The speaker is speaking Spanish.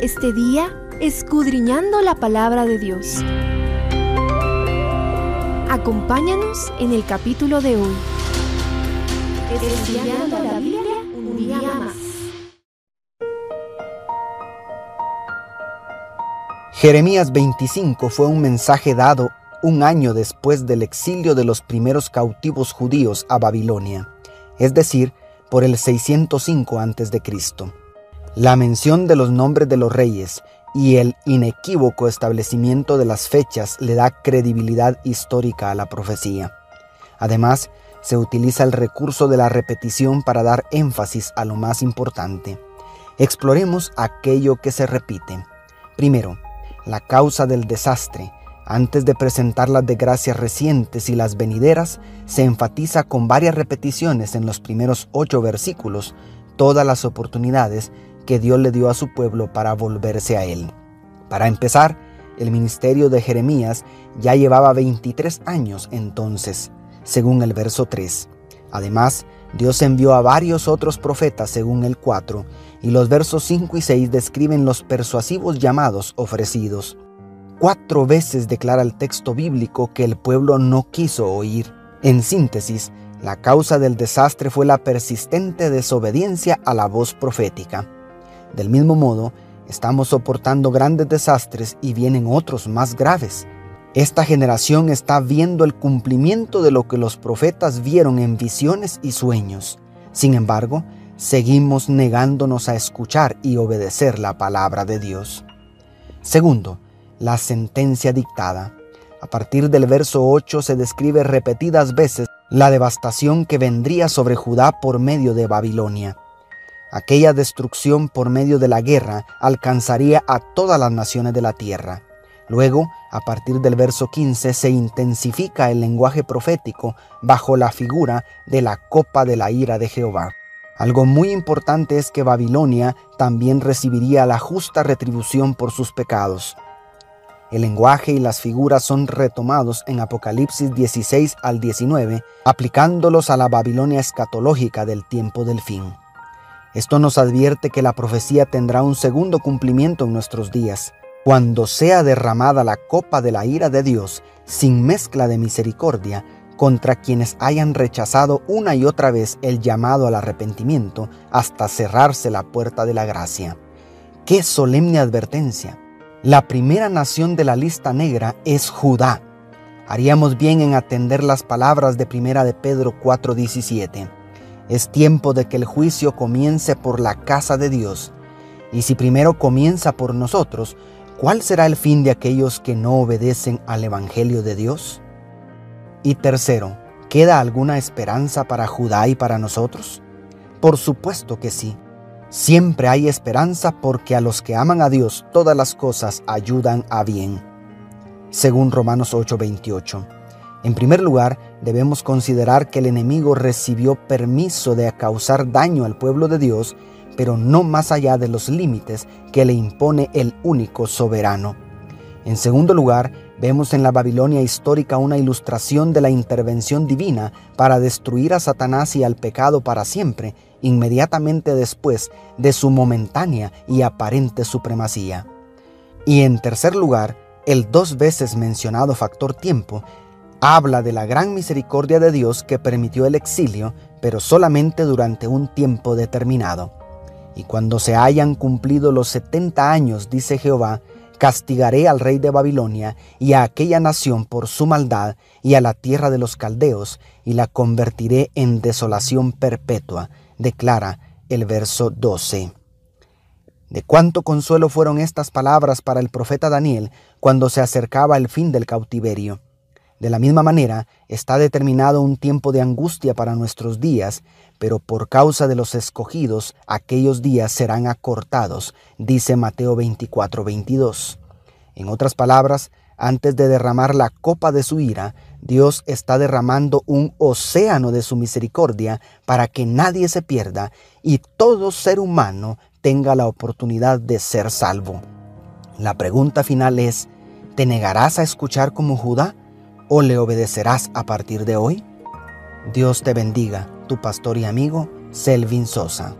Este día escudriñando la palabra de Dios. Acompáñanos en el capítulo de hoy. Estudiando la Biblia un día más. Jeremías 25 fue un mensaje dado un año después del exilio de los primeros cautivos judíos a Babilonia, es decir, por el 605 a.C. La mención de los nombres de los reyes y el inequívoco establecimiento de las fechas le da credibilidad histórica a la profecía. Además, se utiliza el recurso de la repetición para dar énfasis a lo más importante. Exploremos aquello que se repite. Primero, la causa del desastre. Antes de presentar las desgracias recientes y las venideras, se enfatiza con varias repeticiones en los primeros ocho versículos todas las oportunidades que Dios le dio a su pueblo para volverse a Él. Para empezar, el ministerio de Jeremías ya llevaba 23 años entonces, según el verso 3. Además, Dios envió a varios otros profetas según el 4, y los versos 5 y 6 describen los persuasivos llamados ofrecidos. Cuatro veces declara el texto bíblico que el pueblo no quiso oír. En síntesis, la causa del desastre fue la persistente desobediencia a la voz profética. Del mismo modo, estamos soportando grandes desastres y vienen otros más graves. Esta generación está viendo el cumplimiento de lo que los profetas vieron en visiones y sueños. Sin embargo, seguimos negándonos a escuchar y obedecer la palabra de Dios. Segundo, la sentencia dictada. A partir del verso 8 se describe repetidas veces la devastación que vendría sobre Judá por medio de Babilonia. Aquella destrucción por medio de la guerra alcanzaría a todas las naciones de la tierra. Luego, a partir del verso 15, se intensifica el lenguaje profético bajo la figura de la copa de la ira de Jehová. Algo muy importante es que Babilonia también recibiría la justa retribución por sus pecados. El lenguaje y las figuras son retomados en Apocalipsis 16 al 19, aplicándolos a la Babilonia escatológica del tiempo del fin. Esto nos advierte que la profecía tendrá un segundo cumplimiento en nuestros días, cuando sea derramada la copa de la ira de Dios sin mezcla de misericordia contra quienes hayan rechazado una y otra vez el llamado al arrepentimiento hasta cerrarse la puerta de la gracia. ¡Qué solemne advertencia! La primera nación de la lista negra es Judá. Haríamos bien en atender las palabras de primera de Pedro 4:17. Es tiempo de que el juicio comience por la casa de Dios. Y si primero comienza por nosotros, ¿cuál será el fin de aquellos que no obedecen al Evangelio de Dios? Y tercero, ¿queda alguna esperanza para Judá y para nosotros? Por supuesto que sí. Siempre hay esperanza porque a los que aman a Dios todas las cosas ayudan a bien. Según Romanos 8:28. En primer lugar, debemos considerar que el enemigo recibió permiso de causar daño al pueblo de Dios, pero no más allá de los límites que le impone el único soberano. En segundo lugar, vemos en la Babilonia histórica una ilustración de la intervención divina para destruir a Satanás y al pecado para siempre, inmediatamente después de su momentánea y aparente supremacía. Y en tercer lugar, el dos veces mencionado factor tiempo habla de la gran misericordia de Dios que permitió el exilio, pero solamente durante un tiempo determinado. Y cuando se hayan cumplido los setenta años, dice Jehová, castigaré al rey de Babilonia y a aquella nación por su maldad y a la tierra de los caldeos, y la convertiré en desolación perpetua, declara el verso 12. De cuánto consuelo fueron estas palabras para el profeta Daniel cuando se acercaba el fin del cautiverio. De la misma manera, está determinado un tiempo de angustia para nuestros días, pero por causa de los escogidos, aquellos días serán acortados, dice Mateo 24, 22. En otras palabras, antes de derramar la copa de su ira, Dios está derramando un océano de su misericordia para que nadie se pierda y todo ser humano tenga la oportunidad de ser salvo. La pregunta final es, ¿te negarás a escuchar como Judá? O le obedecerás a partir de hoy? Dios te bendiga, tu pastor y amigo Selvin Sosa.